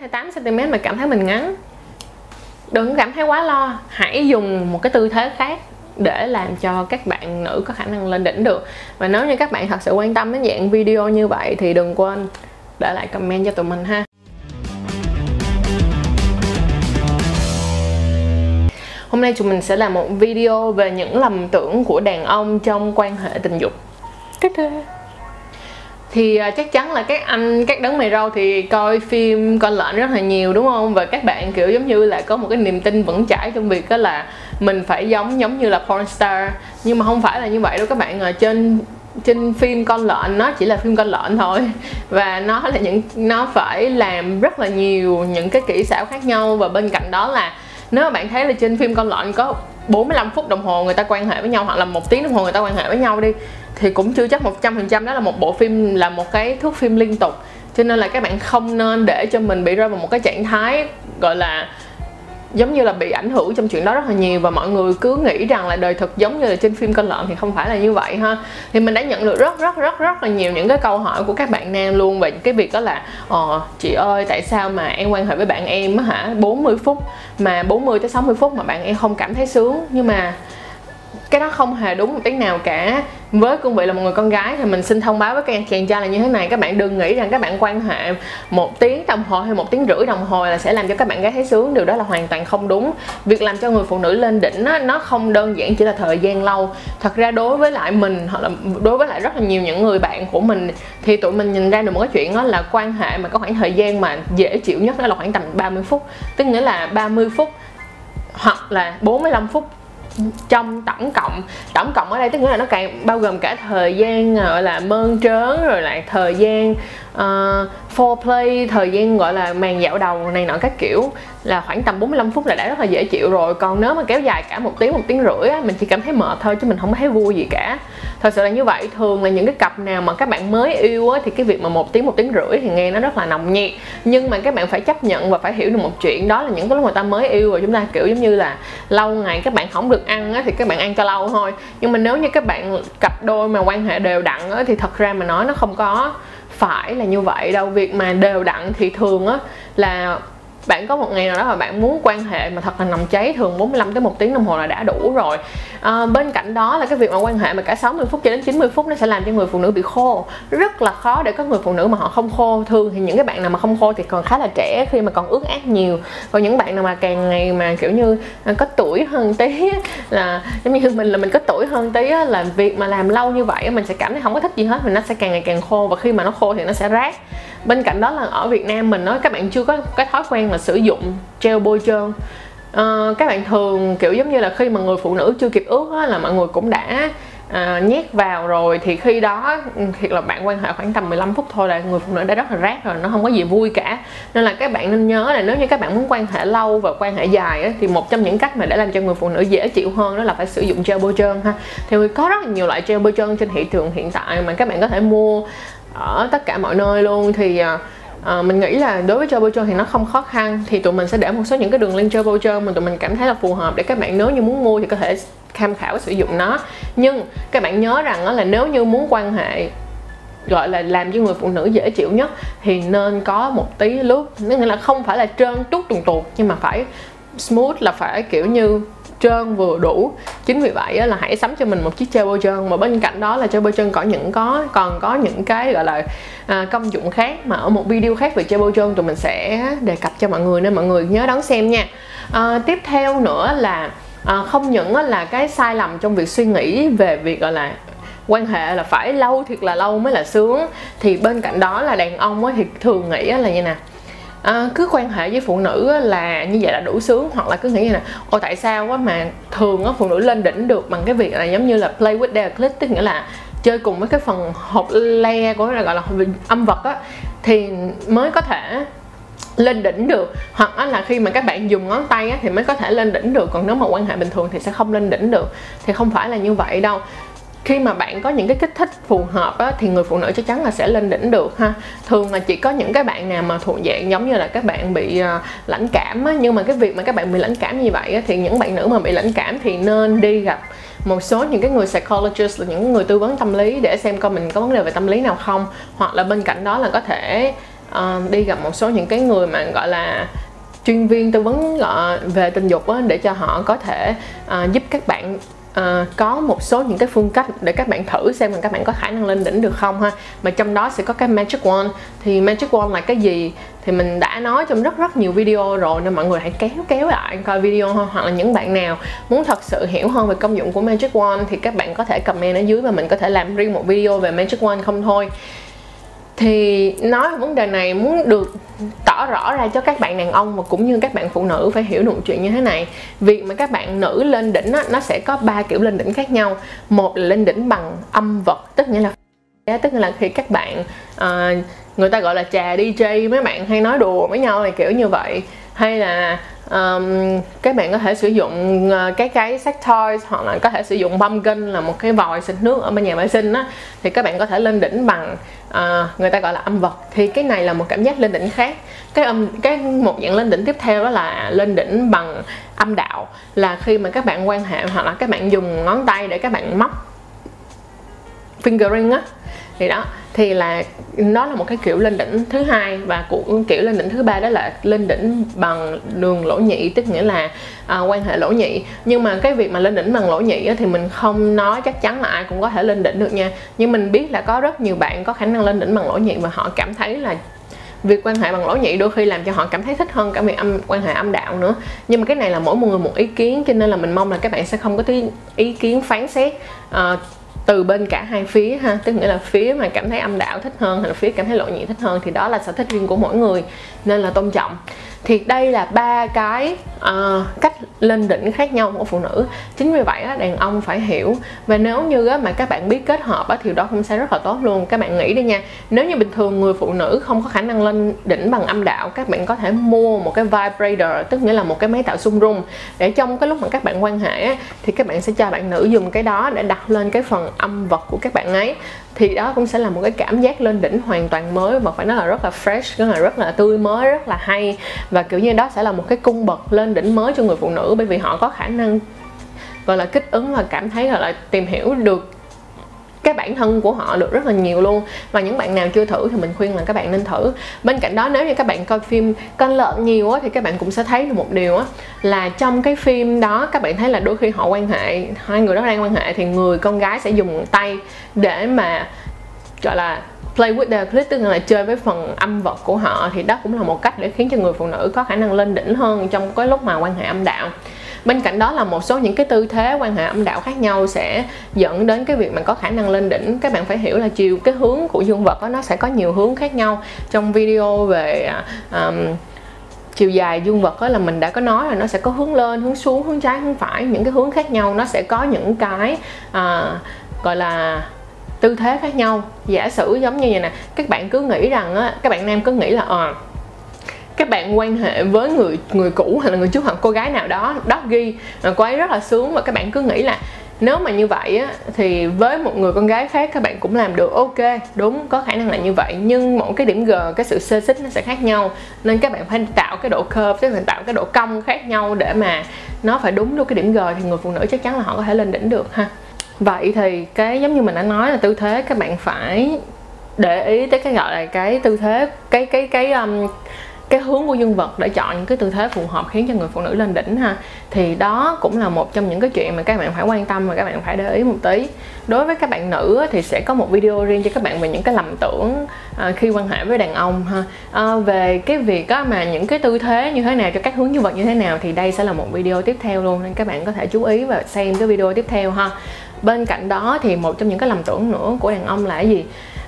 28 cm mà cảm thấy mình ngắn. Đừng cảm thấy quá lo. Hãy dùng một cái tư thế khác để làm cho các bạn nữ có khả năng lên đỉnh được. Và nếu như các bạn thật sự quan tâm đến dạng video như vậy thì đừng quên để lại comment cho tụi mình ha. Hôm nay tụi mình sẽ làm một video về những lầm tưởng của đàn ông trong quan hệ tình dục thì à, chắc chắn là các anh, các đấng mày râu thì coi phim con lợn rất là nhiều, đúng không? Và các bạn, kiểu, giống như là có một cái niềm tin vững chãi trong việc đó là mình phải giống giống như là porn star. Nhưng mà không phải là như vậy đâu, các bạn ở trên trên phim con lợn nó chỉ là phim con lợn thôi. Và nó là những, nó phải làm rất là nhiều những cái kỹ xảo khác nhau. Và bên cạnh đó là, nếu mà bạn thấy là trên phim con lợn có 45 phút đồng hồ người ta quan hệ với nhau hoặc là một tiếng đồng hồ người ta quan hệ với nhau đi, thì cũng chưa chắc 100% đó là một bộ phim, là một cái thước phim liên tục. Cho nên là các bạn không nên để cho mình bị rơi vào một cái trạng thái, gọi là giống như là bị ảnh hưởng trong chuyện đó rất là nhiều và mọi người cứ nghĩ rằng là đời thực giống như là trên phim con lợn thì không phải là như vậy ha. Thì mình đã nhận được rất rất rất rất là nhiều những cái câu hỏi của các bạn nam luôn về cái việc đó là ờ chị ơi, tại sao mà em quan hệ với bạn em hả? 40 phút, mà 40 tới 60 phút mà bạn em không cảm thấy sướng, nhưng mà cái đó không hề đúng một tí nào cả. Với cương vị là một người con gái thì mình xin thông báo với các chàng trai là như thế này. Các bạn đừng nghĩ rằng các bạn quan hệ một tiếng đồng hồ hay một tiếng rưỡi đồng hồ là sẽ làm cho các bạn gái thấy sướng. Điều đó là hoàn toàn không đúng. Việc làm cho người phụ nữ lên đỉnh đó, nó không đơn giản chỉ là thời gian lâu. Thật ra đối với lại mình hoặc là đối với lại rất là nhiều những người bạn của mình thì tụi mình nhìn ra được một cái chuyện đó là quan hệ mà có khoảng thời gian mà dễ chịu nhất đó là khoảng tầm 30 phút. Tức nghĩa là 30 phút hoặc là 45 phút trong tổng cộng. Tổng cộng ở đây tức nghĩa là nó càng bao gồm cả thời gian à, gọi là mơn trớn, rồi lại thời gian uh, foreplay thời gian gọi là màn dạo đầu này nọ các kiểu là khoảng tầm 45 phút là đã rất là dễ chịu rồi. Còn nếu mà kéo dài cả một tiếng một tiếng rưỡi á, mình chỉ cảm thấy mệt thôi chứ mình không thấy vui gì cả. Thật sự là như vậy thường là những cái cặp nào mà các bạn mới yêu á, thì cái việc mà một tiếng một tiếng rưỡi thì nghe nó rất là nồng nhiệt. Nhưng mà các bạn phải chấp nhận và phải hiểu được một chuyện đó là những cái lúc người ta mới yêu rồi chúng ta kiểu giống như là lâu ngày các bạn không được ăn á, thì các bạn ăn cho lâu thôi. Nhưng mà nếu như các bạn cặp đôi mà quan hệ đều đặn á, thì thật ra mà nói nó không có phải là như vậy. Đâu việc mà đều đặn thì thường á, là bạn có một ngày nào đó mà bạn muốn quan hệ mà thật là nồng cháy, thường 45 tới một tiếng đồng hồ là đã đủ rồi à, bên cạnh đó là cái việc mà quan hệ mà cả 60 phút cho đến 90 phút nó sẽ làm cho người phụ nữ bị khô. Rất là khó để có người phụ nữ mà họ không khô. Thường thì những cái bạn nào mà không khô thì còn khá là trẻ khi mà còn ướt át nhiều. Còn những bạn nào mà càng ngày mà kiểu như à, có tuổi hơn tí là giống như mình là mình có tuổi hơn tí là việc mà làm lâu như vậy mình sẽ cảm thấy không có thích gì hết mình nó sẽ càng ngày càng khô. Và khi mà nó khô thì nó sẽ rát. Bên cạnh đó là ở Việt Nam mình nói các bạn chưa có cái thói quen là sử dụng gel bôi trơn uh, các bạn thường kiểu giống như là khi mà người phụ nữ chưa kịp ướt á, là mọi người cũng đã à, nhét vào rồi thì khi đó ừ, thiệt là bạn quan hệ khoảng tầm 15 phút thôi là người phụ nữ đã rất là rác rồi nó không có gì vui cả. Nên là các bạn nên nhớ là nếu như các bạn muốn quan hệ lâu và quan hệ dài á, thì một trong những cách mà để làm cho người phụ nữ dễ chịu hơn đó là phải sử dụng gel bôi trơn ha. Thì có rất là nhiều loại gel bôi trơn trên thị trường hiện tại mà các bạn có thể mua ở tất cả mọi nơi luôn thì à, à, mình nghĩ là đối với chơi thì nó không khó khăn. Thì tụi mình sẽ để một số những cái đường link chơi mà tụi mình cảm thấy là phù hợp để các bạn nếu như muốn mua thì có thể tham khảo sử dụng nó. Nhưng các bạn nhớ rằng đó là nếu như muốn quan hệ gọi là làm cho người phụ nữ dễ chịu nhất thì nên có một tí lướt nghĩa là không phải là trơn trút tuồn tuột nhưng mà phải smooth là phải kiểu như trơn vừa đủ. Chính vì vậy là hãy sắm cho mình một chiếc chơi bôi trơn mà bên cạnh đó là chơi bôi trơn có những có còn có những cái gọi là à, công dụng khác mà ở một video khác về chơi bôi trơn tụi mình sẽ đề cập cho mọi người nên mọi người nhớ đón xem nha. À, tiếp theo nữa là à, không những là cái sai lầm trong việc suy nghĩ về việc gọi là quan hệ là phải lâu thiệt là lâu mới là sướng thì bên cạnh đó là đàn ông thì thường nghĩ là như nè à, cứ quan hệ với phụ nữ là như vậy là đủ sướng hoặc là cứ nghĩ là ôi tại sao quá mà thường á phụ nữ lên đỉnh được bằng cái việc là giống như là play with their clit tức nghĩa là chơi cùng với cái phần hộp le của gọi là âm vật á thì mới có thể lên đỉnh được. Hoặc là khi mà các bạn dùng ngón tay á, thì mới có thể lên đỉnh được. Còn nếu mà quan hệ bình thường thì sẽ không lên đỉnh được. Thì không phải là như vậy đâu khi mà bạn có những cái kích thích phù hợp á, thì người phụ nữ chắc chắn là sẽ lên đỉnh được ha. Thường là chỉ có những cái bạn nào mà thuộc dạng giống như là các bạn bị uh, lãnh cảm á, nhưng mà cái việc mà các bạn bị lãnh cảm như vậy á, thì những bạn nữ mà bị lãnh cảm thì nên đi gặp một số những cái người psychologist là những người tư vấn tâm lý để xem coi mình có vấn đề về tâm lý nào không. Hoặc là bên cạnh đó là có thể uh, đi gặp một số những cái người mà gọi là chuyên viên tư vấn về tình dục á, để cho họ có thể uh, giúp các bạn uh, có một số những cái phương cách để các bạn thử xem là các bạn có khả năng lên đỉnh được không ha. Mà trong đó sẽ có cái magic wand. Thì magic wand là cái gì? Thì mình đã nói trong rất rất nhiều video rồi nên mọi người hãy kéo kéo lại coi video thôi hoặc là những bạn nào muốn thật sự hiểu hơn về công dụng của magic wand thì các bạn có thể comment ở dưới và mình có thể làm riêng một video về magic wand không thôi thì nói về vấn đề này muốn được tỏ rõ ra cho các bạn đàn ông và cũng như các bạn phụ nữ phải hiểu được một chuyện như thế này. Việc mà các bạn nữ lên đỉnh á, nó sẽ có ba kiểu lên đỉnh khác nhau. Một là lên đỉnh bằng âm vật tức nghĩa là tức là khi các bạn uh, người ta gọi là trà DJ mấy bạn hay nói đùa với nhau là kiểu như vậy. Hay là um, các bạn có thể sử dụng uh, cái cái sex toys hoặc là có thể sử dụng pumpkin là một cái vòi xịt nước ở bên nhà vệ sinh á thì các bạn có thể lên đỉnh bằng uh, người ta gọi là âm vật. Thì cái này là một cảm giác lên đỉnh khác. Cái âm cái một dạng lên đỉnh tiếp theo đó là lên đỉnh bằng âm đạo là khi mà các bạn quan hệ hoặc là các bạn dùng ngón tay để các bạn móc fingering á. Thì đó thì là nó là một cái kiểu lên đỉnh thứ hai và cũng kiểu lên đỉnh thứ ba đó là lên đỉnh bằng đường lỗ nhị tức nghĩa là à, quan hệ lỗ nhị. Nhưng mà cái việc mà lên đỉnh bằng lỗ nhị á, thì mình không nói chắc chắn là ai cũng có thể lên đỉnh được nha. Nhưng mình biết là có rất nhiều bạn có khả năng lên đỉnh bằng lỗ nhị và họ cảm thấy là việc quan hệ bằng lỗ nhị đôi khi làm cho họ cảm thấy thích hơn cả việc âm quan hệ âm đạo nữa. Nhưng mà cái này là mỗi một người một ý kiến cho nên là mình mong là các bạn sẽ không có thứ ý kiến phán xét. Uh, từ bên cả hai phía ha. Tức nghĩa là phía mà cảm thấy âm đạo thích hơn hay là phía cảm thấy lộ nhị thích hơn, thì đó là sở thích riêng của mỗi người, nên là tôn trọng thì đây là ba cái uh, cách lên đỉnh khác nhau của phụ nữ. Chính vì vậy á, đàn ông phải hiểu. Và nếu như á, mà các bạn biết kết hợp á, thì đó cũng sẽ rất là tốt luôn. Các bạn nghĩ đi nha nếu như bình thường người phụ nữ không có khả năng lên đỉnh bằng âm đạo các bạn có thể mua một cái vibrator tức nghĩa là một cái máy tạo xung rung. Để trong cái lúc mà các bạn quan hệ á, thì các bạn sẽ cho bạn nữ dùng cái đó để đặt lên cái phần âm vật của các bạn ấy thì đó cũng sẽ là một cái cảm giác lên đỉnh hoàn toàn mới và phải nói là rất là fresh rất là rất là tươi mới rất là hay. Và kiểu như đó sẽ là một cái cung bậc lên đỉnh mới cho người phụ nữ bởi vì họ có khả năng gọi là kích ứng và cảm thấy là, là tìm hiểu được cái bản thân của họ được rất là nhiều luôn. Và những bạn nào chưa thử thì mình khuyên là các bạn nên thử. Bên cạnh đó, nếu như các bạn coi phim con lợn nhiều á, thì các bạn cũng sẽ thấy được một điều á, là trong cái phim đó, các bạn thấy là đôi khi họ quan hệ, hai người đó đang quan hệ thì người con gái sẽ dùng tay để mà, gọi là, play with the clit tức là chơi với phần âm vật của họ. Thì đó cũng là một cách để khiến cho người phụ nữ có khả năng lên đỉnh hơn trong cái lúc mà quan hệ âm đạo bên cạnh đó là một số những cái tư thế quan hệ âm đạo khác nhau sẽ dẫn đến cái việc mà có khả năng lên đỉnh. Các bạn phải hiểu là chiều cái hướng của dương vật đó, nó sẽ có nhiều hướng khác nhau. Trong video về um, chiều dài dương vật đó là mình đã có nói là nó sẽ có hướng lên hướng xuống hướng trái hướng phải những cái hướng khác nhau. Nó sẽ có những cái uh, gọi là tư thế khác nhau. Giả sử giống như vậy nè các bạn cứ nghĩ rằng á các bạn nam cứ nghĩ là à, các bạn quan hệ với người người cũ hay là người trước hoặc cô gái nào đó đó ghi cô ấy rất là sướng và các bạn cứ nghĩ là nếu mà như vậy á thì với một người con gái khác các bạn cũng làm được ok đúng có khả năng là như vậy. Nhưng mỗi cái điểm g cái sự xê xích nó sẽ khác nhau. Nên các bạn phải tạo cái độ curve tức là tạo cái độ cong khác nhau để mà nó phải đúng luôn cái điểm g thì người phụ nữ chắc chắn là họ có thể lên đỉnh được ha. Vậy thì cái giống như mình đã nói là tư thế các bạn phải để ý tới cái gọi là cái tư thế cái cái cái um, cái hướng của dương vật để chọn những cái tư thế phù hợp khiến cho người phụ nữ lên đỉnh ha. Thì đó cũng là một trong những cái chuyện mà các bạn phải quan tâm và các bạn phải để ý một tí. Đối với các bạn nữ thì sẽ có một video riêng cho các bạn về những cái lầm tưởng à, khi quan hệ với đàn ông ha. À, về cái việc á, mà những cái tư thế như thế nào cho các hướng dương vật như thế nào thì đây sẽ là một video tiếp theo luôn nên các bạn có thể chú ý và xem cái video tiếp theo ha. Bên cạnh đó thì một trong những cái lầm tưởng nữa của đàn ông là cái gì?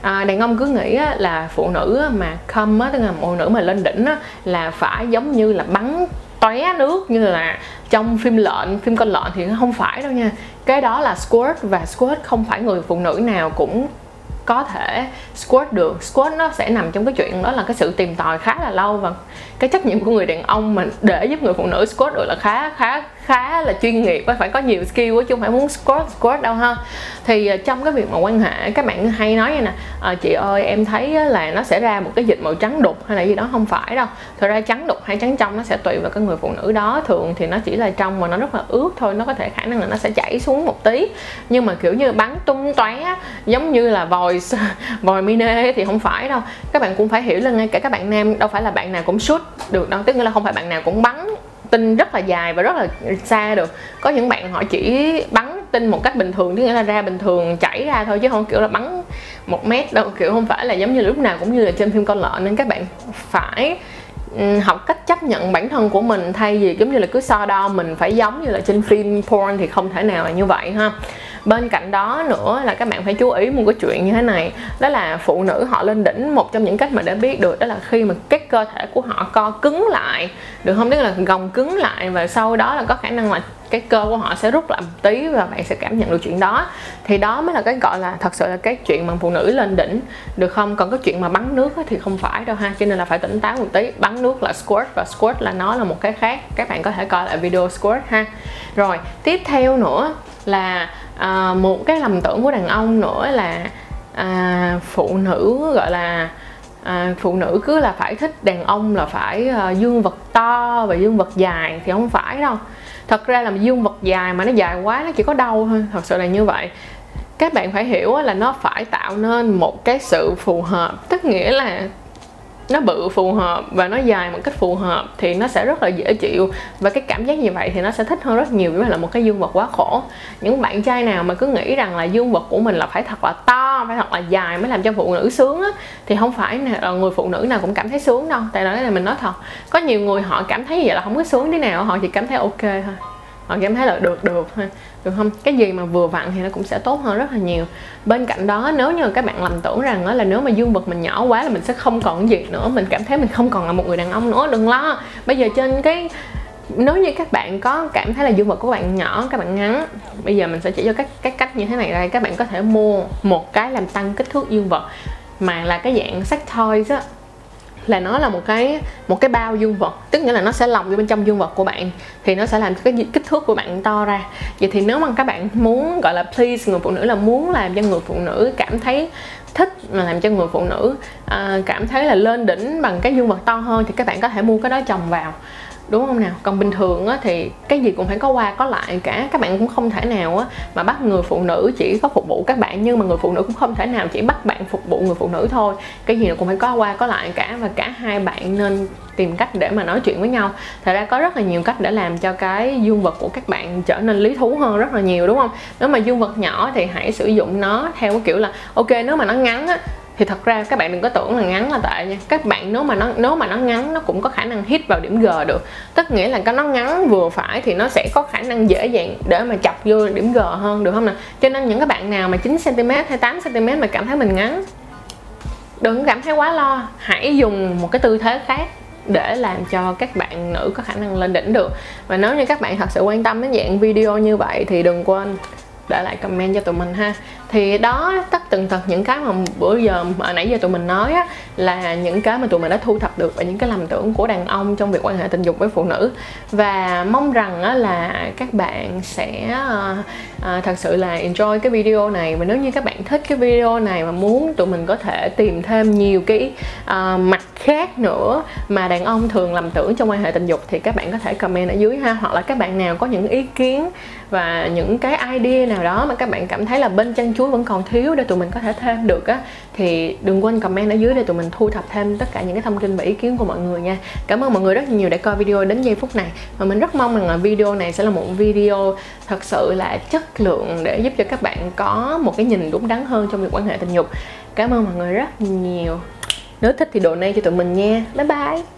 À, đàn ông cứ nghĩ á, là phụ nữ mà come á tức là phụ nữ mà lên đỉnh á, là phải giống như là bắn tóe nước như là trong phim lợn phim con lợn thì không phải đâu nha. Cái đó là squirt và squirt không phải người phụ nữ nào cũng có thể squat được. Squat nó sẽ nằm trong cái chuyện đó là cái sự tìm tòi khá là lâu và cái trách nhiệm của người đàn ông mình để giúp người phụ nữ squat được là khá khá khá là chuyên nghiệp phải có nhiều skill chứ không phải muốn squat squat đâu ha. Thì ờ, trong cái việc mà quan hệ các bạn hay nói vậy nè à, chị ơi em thấy là nó sẽ ra một cái dịch màu trắng đục hay là gì đó. Không phải đâu. Thật ra trắng đục hay trắng trong nó sẽ tùy vào cái người phụ nữ đó. Thường thì nó chỉ là trong mà nó rất là ướt thôi nó có thể khả năng là nó sẽ chảy xuống một tí. Nhưng mà kiểu như bắn tung tóe giống như là vòi vòi mini thì không phải đâu. Các bạn cũng phải hiểu là ngay cả các bạn nam đâu phải là bạn nào cũng shoot được đâu. Tức nghĩa là không phải bạn nào cũng bắn tinh rất là dài và rất là xa được. Có những bạn họ chỉ bắn tinh một cách bình thường, tức nghĩa là ra bình thường, chảy ra thôi, chứ không kiểu là bắn một mét đâu. Kiểu không phải là giống như lúc nào cũng như là trên phim con lợn, nên các bạn phải học cách chấp nhận bản thân của mình thay vì giống như là cứ so đo mình phải giống như là trên phim porn thì không thể nào là như vậy ha bên cạnh đó nữa là các bạn phải chú ý một cái chuyện như thế này, đó là phụ nữ họ lên đỉnh, một trong những cách mà để biết được đó là khi mà cái cơ thể của họ co cứng lại, được không? Tức là gồng cứng lại và sau đó là có khả năng là cái cơ của họ sẽ rút lại một tí và bạn sẽ cảm nhận được chuyện đó. Thì đó mới là cái gọi là, thật sự là cái chuyện mà phụ nữ lên đỉnh, được không? Còn cái chuyện mà bắn nước thì không phải đâu ha, cho nên là phải tỉnh táo một tí. Bắn nước là squirt và squirt là nó là một cái khác. Các bạn có thể coi lại video squirt ha. Rồi, tiếp theo nữa là à, một cái lầm tưởng của đàn ông nữa là à, phụ nữ gọi là à, phụ nữ cứ là phải thích đàn ông là phải à, dương vật to và dương vật dài thì không phải đâu. Thật ra là dương vật dài mà nó dài quá nó chỉ có đau thôi thật sự là như vậy. Các bạn phải hiểu là nó phải tạo nên một cái sự phù hợp tức nghĩa là nó bự phù hợp và nó dài một cách phù hợp thì nó sẽ rất là dễ chịu. Và cái cảm giác như vậy thì nó sẽ thích hơn rất nhiều với là một cái dương vật quá khổ. Những bạn trai nào mà cứ nghĩ rằng là dương vật của mình là phải thật là to, phải thật là dài mới làm cho phụ nữ sướng á, thì không phải là ờ, người phụ nữ nào cũng cảm thấy sướng đâu. Tại nói là mình nói thật, có nhiều người họ cảm thấy vậy là không có sướng thế nào, họ chỉ cảm thấy ok thôi họ cảm thấy là được được thôi. Được không? Cái gì mà vừa vặn thì nó cũng sẽ tốt hơn rất là nhiều. Bên cạnh đó, nếu như các bạn lầm tưởng rằng là nếu mà dương vật mình nhỏ quá là mình sẽ không còn gì nữa, mình cảm thấy mình không còn là một người đàn ông nữa, đừng lo. Bây giờ trên cái, nếu như các bạn có cảm thấy là dương vật của bạn nhỏ, các bạn ngắn, bây giờ mình sẽ chỉ cho các cái cách như thế này đây. Các bạn có thể mua một cái làm tăng kích thước dương vật mà là cái dạng sách toys á là nó là một cái một cái bao dương vật. Tức nghĩa là nó sẽ lồng vô bên trong dương vật của bạn thì nó sẽ làm cái kích thước của bạn to ra. Vậy thì nếu mà các bạn muốn gọi là please người phụ nữ là muốn làm cho người phụ nữ cảm thấy thích mà làm cho người phụ nữ à, cảm thấy là lên đỉnh bằng cái dương vật to hơn thì các bạn có thể mua cái đó chồng vào đúng không nào? Còn bình thường á, thì cái gì cũng phải có qua có lại cả. Các bạn cũng không thể nào á, mà bắt người phụ nữ chỉ có phục vụ các bạn nhưng mà người phụ nữ cũng không thể nào chỉ bắt bạn phục vụ người phụ nữ thôi. Cái gì nó cũng phải có qua có lại cả và cả hai bạn nên tìm cách để mà nói chuyện với nhau. Thật ra có rất là nhiều cách để làm cho cái dương vật của các bạn trở nên lý thú hơn rất là nhiều đúng không? Nếu mà dương vật nhỏ thì hãy sử dụng nó theo cái kiểu là ok nếu mà nó ngắn á thì thật ra các bạn đừng có tưởng là ngắn là tệ nha. Các bạn nếu mà nó, nếu mà nó ngắn, nó cũng có khả năng hit vào điểm g được. Tức nghĩa là cái nó ngắn vừa phải thì nó sẽ có khả năng dễ dàng để mà chọc vô điểm g hơn, được không nè cho nên những các bạn nào mà 9 cm hay 8 cm mà cảm thấy mình ngắn, đừng cảm thấy quá lo. Hãy dùng một cái tư thế khác để làm cho các bạn nữ có khả năng lên đỉnh được. Và nếu như các bạn thật sự quan tâm đến dạng video như vậy thì đừng quên để lại comment cho tụi mình ha thì đó tất tần tật những cái mà bữa giờ mà nãy giờ tụi mình nói á, là những cái mà tụi mình đã thu thập được và những cái lầm tưởng của đàn ông trong việc quan hệ tình dục với phụ nữ. Và mong rằng á, là các bạn sẽ à, à thật sự là enjoy cái video này. Và nếu như các bạn thích cái video này mà muốn tụi mình có thể tìm thêm nhiều cái à, mặt khác nữa mà đàn ông thường lầm tưởng trong quan hệ tình dục thì các bạn có thể comment ở dưới ha. Hoặc là các bạn nào có những ý kiến và những cái idea nào đó mà các bạn cảm thấy là bên chân chuối vẫn còn thiếu để tụi mình có thể thêm được á, thì đừng quên comment ở dưới để tụi mình thu thập thêm tất cả những cái thông tin và ý kiến của mọi người nha. Cảm ơn mọi người rất nhiều đã coi video đến giây phút này. Và mình rất mong rằng là video này sẽ là một video thật sự là chất lượng để giúp cho các bạn có một cái nhìn đúng đắn hơn trong việc quan hệ tình dục. Cảm ơn mọi người rất nhiều. Nếu thích thì donate cho tụi mình nha. Bye bye.